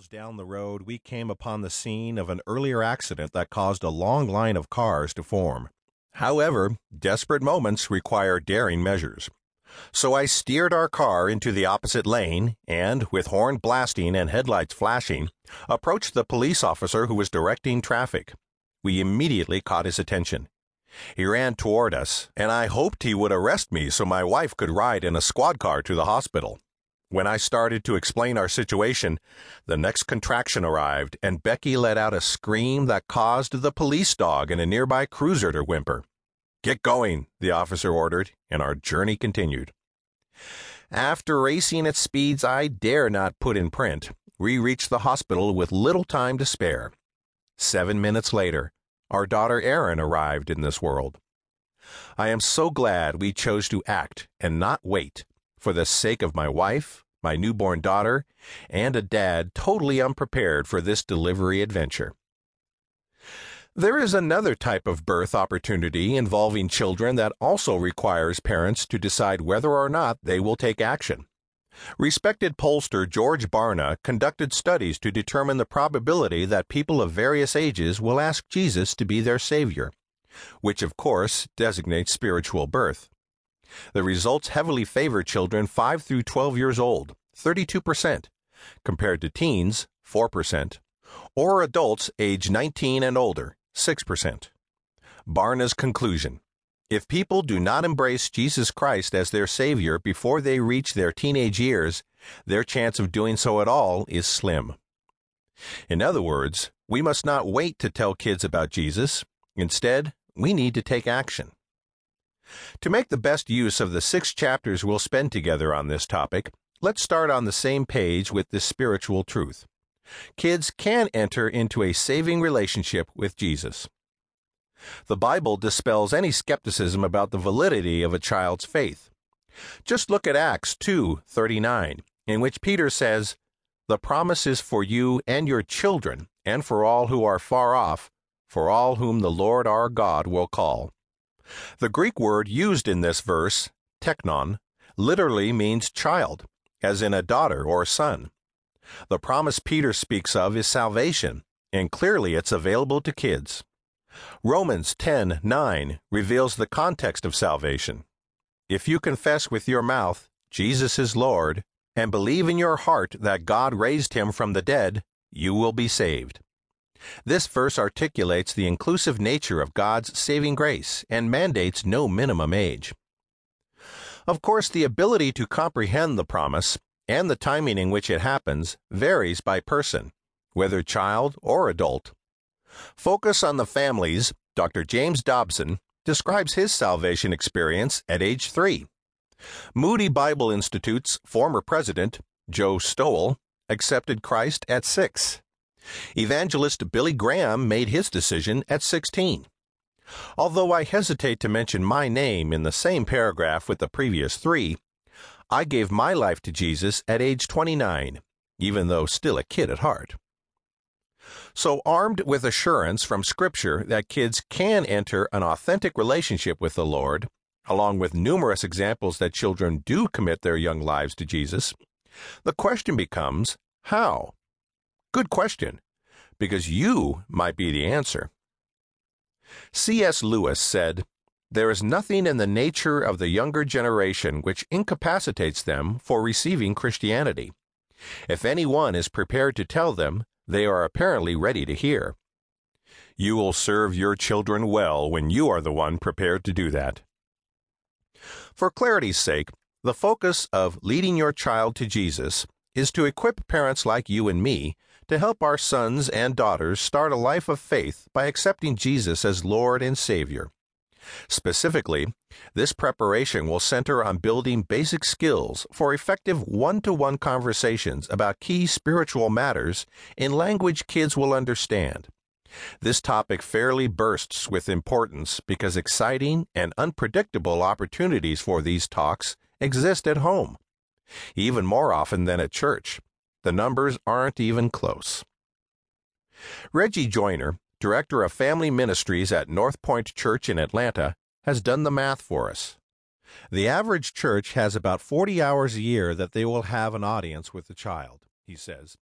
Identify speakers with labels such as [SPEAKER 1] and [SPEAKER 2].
[SPEAKER 1] miles down the road, we came upon the scene of an earlier accident that caused a long line of cars to form. However, desperate moments require daring measures. So I steered our car into the opposite lane and, with horn blasting and headlights flashing, approached the police officer who was directing traffic. We immediately caught his attention. He ran toward us, and I hoped he would arrest me so my wife could ride in a squad car to the hospital. When I started to explain our situation, the next contraction arrived, and Becky let out a scream that caused the police dog in a nearby cruiser to whimper. Get going, the officer ordered, and our journey continued. After racing at speeds I dare not put in print, we reached the hospital with little time to spare. Seven minutes later, our daughter Erin arrived in this world. I am so glad we chose to act and not wait for the sake of my wife, my newborn daughter, and a dad totally unprepared for this delivery adventure. There is another type of birth opportunity involving children that also requires parents to decide whether or not they will take action. Respected pollster George Barna conducted studies to determine the probability that people of various ages will ask Jesus to be their Savior, which of course designates spiritual birth. The results heavily favor children 5 through 12 years old, 32%, compared to teens, 4%, or adults age 19 and older, 6%. Barna's conclusion If people do not embrace Jesus Christ as their Savior before they reach their teenage years, their chance of doing so at all is slim. In other words, we must not wait to tell kids about Jesus. Instead, we need to take action. To make the best use of the six chapters we'll spend together on this topic, let's start on the same page with this spiritual truth. Kids can enter into a saving relationship with Jesus. The Bible dispels any skepticism about the validity of a child's faith. Just look at Acts 2:39, in which Peter says, "The promise is for you and your children, and for all who are far off, for all whom the Lord our God will call." The Greek word used in this verse, teknon, literally means child, as in a daughter or son. The promise Peter speaks of is salvation, and clearly it's available to kids. Romans 10:9 reveals the context of salvation. If you confess with your mouth Jesus is Lord and believe in your heart that God raised him from the dead, you will be saved. This verse articulates the inclusive nature of God's saving grace and mandates no minimum age. Of course, the ability to comprehend the promise and the timing in which it happens varies by person, whether child or adult. Focus on the Family's, Dr. James Dobson describes his salvation experience at age three. Moody Bible Institute's former president, Joe Stowell, accepted Christ at six. Evangelist Billy Graham made his decision at 16. Although I hesitate to mention my name in the same paragraph with the previous three, I gave my life to Jesus at age 29, even though still a kid at heart. So, armed with assurance from Scripture that kids can enter an authentic relationship with the Lord, along with numerous examples that children do commit their young lives to Jesus, the question becomes how? Good question, because you might be the answer. C.S. Lewis said, There is nothing in the nature of the younger generation which incapacitates them for receiving Christianity. If any one is prepared to tell them, they are apparently ready to hear. You will serve your children well when you are the one prepared to do that. For clarity's sake, the focus of leading your child to Jesus is to equip parents like you and me to help our sons and daughters start a life of faith by accepting Jesus as Lord and Savior. Specifically, this preparation will center on building basic skills for effective one to one conversations about key spiritual matters in language kids will understand. This topic fairly bursts with importance because exciting and unpredictable opportunities for these talks exist at home, even more often than at church. The numbers aren't even close. Reggie Joiner, Director of Family Ministries at North Point Church in Atlanta, has done the math for us. The average church has about 40 hours a year that they will have an audience with the child, he says.